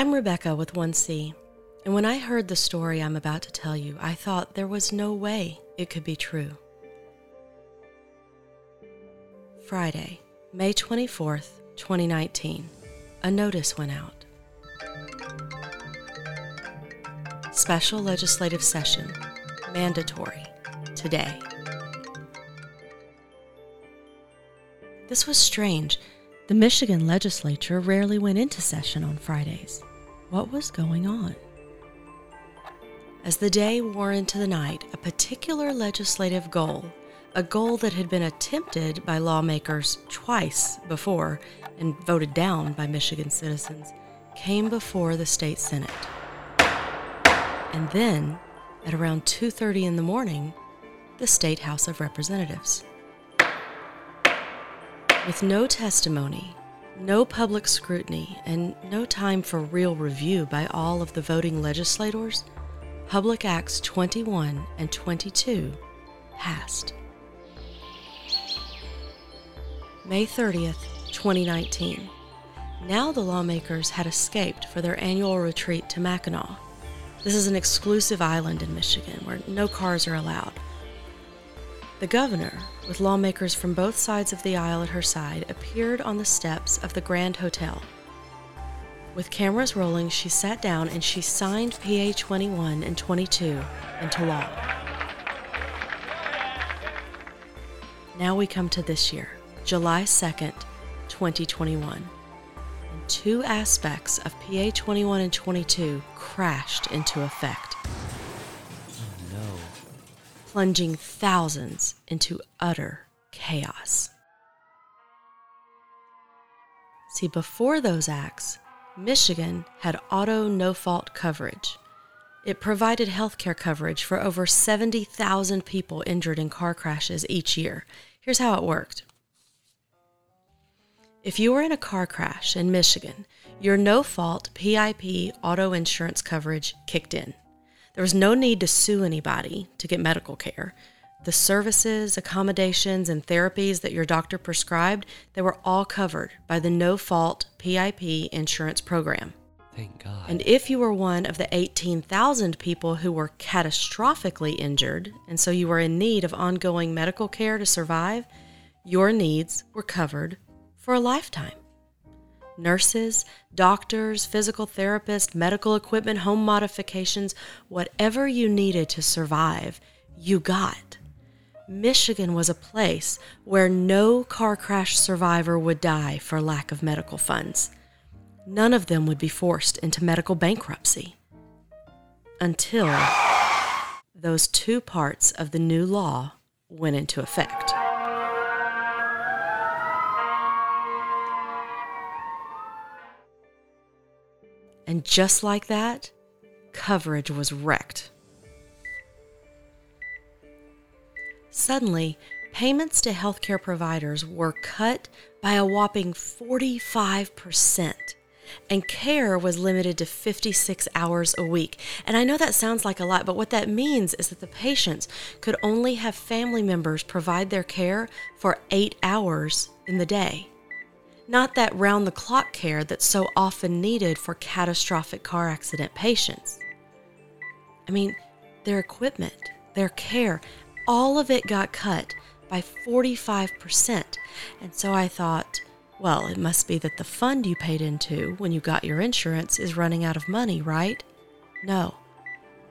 I'm Rebecca with 1C, and when I heard the story I'm about to tell you, I thought there was no way it could be true. Friday, May 24th, 2019, a notice went out. Special legislative session, mandatory, today. This was strange. The Michigan legislature rarely went into session on Fridays. What was going on? As the day wore into the night, a particular legislative goal, a goal that had been attempted by lawmakers twice before and voted down by Michigan citizens, came before the state senate. And then, at around 2:30 in the morning, the state house of representatives. With no testimony, no public scrutiny, and no time for real review by all of the voting legislators, Public Acts 21 and 22 passed. May 30th, 2019. Now the lawmakers had escaped for their annual retreat to Mackinac. This is an exclusive island in Michigan where no cars are allowed. The governor, with lawmakers from both sides of the aisle at her side, appeared on the steps of the Grand Hotel. With cameras rolling, she sat down and she signed PA 21 and 22 into law. Now we come to this year, July 2nd, 2021. And two aspects of PA 21 and 22 crashed into effect plunging thousands into utter chaos. See, before those acts, Michigan had auto no fault coverage. It provided health care coverage for over 70,000 people injured in car crashes each year. Here's how it worked. If you were in a car crash in Michigan, your no fault PIP auto insurance coverage kicked in. There was no need to sue anybody to get medical care. The services, accommodations, and therapies that your doctor prescribed, they were all covered by the no fault PIP insurance program. Thank God. And if you were one of the 18,000 people who were catastrophically injured, and so you were in need of ongoing medical care to survive, your needs were covered for a lifetime nurses, doctors, physical therapists, medical equipment, home modifications, whatever you needed to survive, you got. Michigan was a place where no car crash survivor would die for lack of medical funds. None of them would be forced into medical bankruptcy. Until those two parts of the new law went into effect. And just like that, coverage was wrecked. Suddenly, payments to healthcare providers were cut by a whopping 45%, and care was limited to 56 hours a week. And I know that sounds like a lot, but what that means is that the patients could only have family members provide their care for eight hours in the day not that round the clock care that's so often needed for catastrophic car accident patients. I mean, their equipment, their care, all of it got cut by 45%. And so I thought, well, it must be that the fund you paid into when you got your insurance is running out of money, right? No,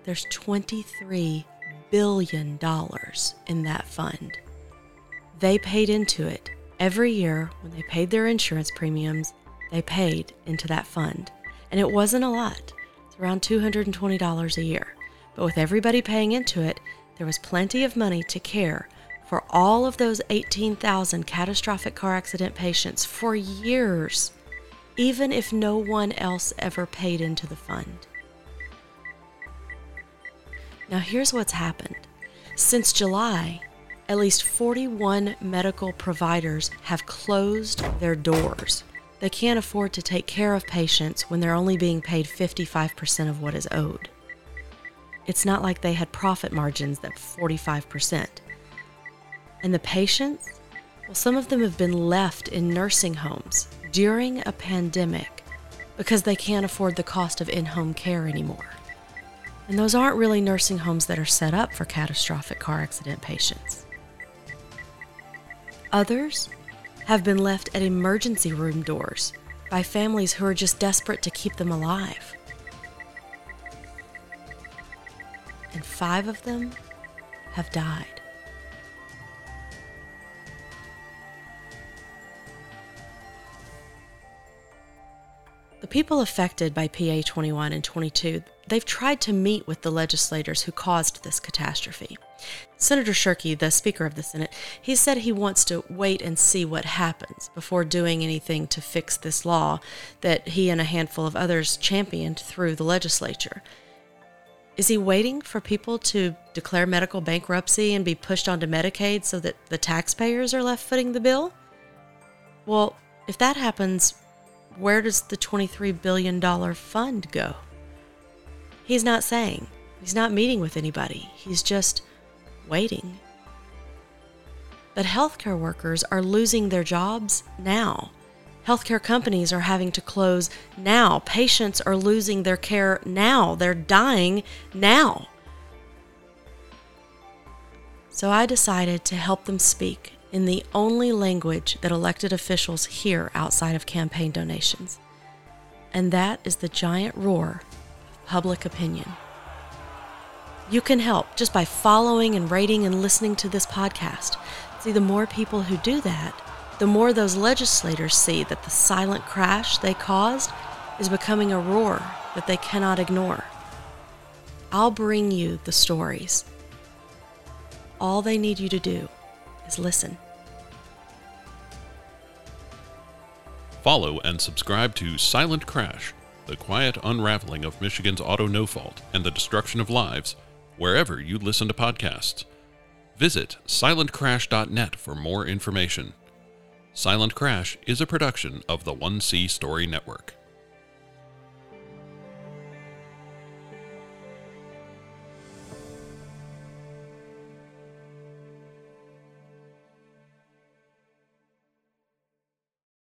there's $23 billion in that fund. They paid into it Every year, when they paid their insurance premiums, they paid into that fund. And it wasn't a lot, it's around $220 a year. But with everybody paying into it, there was plenty of money to care for all of those 18,000 catastrophic car accident patients for years, even if no one else ever paid into the fund. Now, here's what's happened. Since July, at least 41 medical providers have closed their doors. They can't afford to take care of patients when they're only being paid 55% of what is owed. It's not like they had profit margins that 45%. And the patients? Well, some of them have been left in nursing homes during a pandemic because they can't afford the cost of in home care anymore. And those aren't really nursing homes that are set up for catastrophic car accident patients. Others have been left at emergency room doors by families who are just desperate to keep them alive. And five of them have died. People affected by PA 21 and 22, they've tried to meet with the legislators who caused this catastrophe. Senator Shirkey, the Speaker of the Senate, he said he wants to wait and see what happens before doing anything to fix this law that he and a handful of others championed through the legislature. Is he waiting for people to declare medical bankruptcy and be pushed onto Medicaid so that the taxpayers are left footing the bill? Well, if that happens, where does the $23 billion fund go? He's not saying. He's not meeting with anybody. He's just waiting. But healthcare workers are losing their jobs now. Healthcare companies are having to close now. Patients are losing their care now. They're dying now. So I decided to help them speak in the only language that elected officials hear outside of campaign donations. And that is the giant roar of public opinion. You can help just by following and rating and listening to this podcast. See, the more people who do that, the more those legislators see that the silent crash they caused is becoming a roar that they cannot ignore. I'll bring you the stories. All they need you to do is listen. Follow and subscribe to Silent Crash, the quiet unraveling of Michigan's auto no fault and the destruction of lives, wherever you listen to podcasts. Visit silentcrash.net for more information. Silent Crash is a production of the 1C Story Network.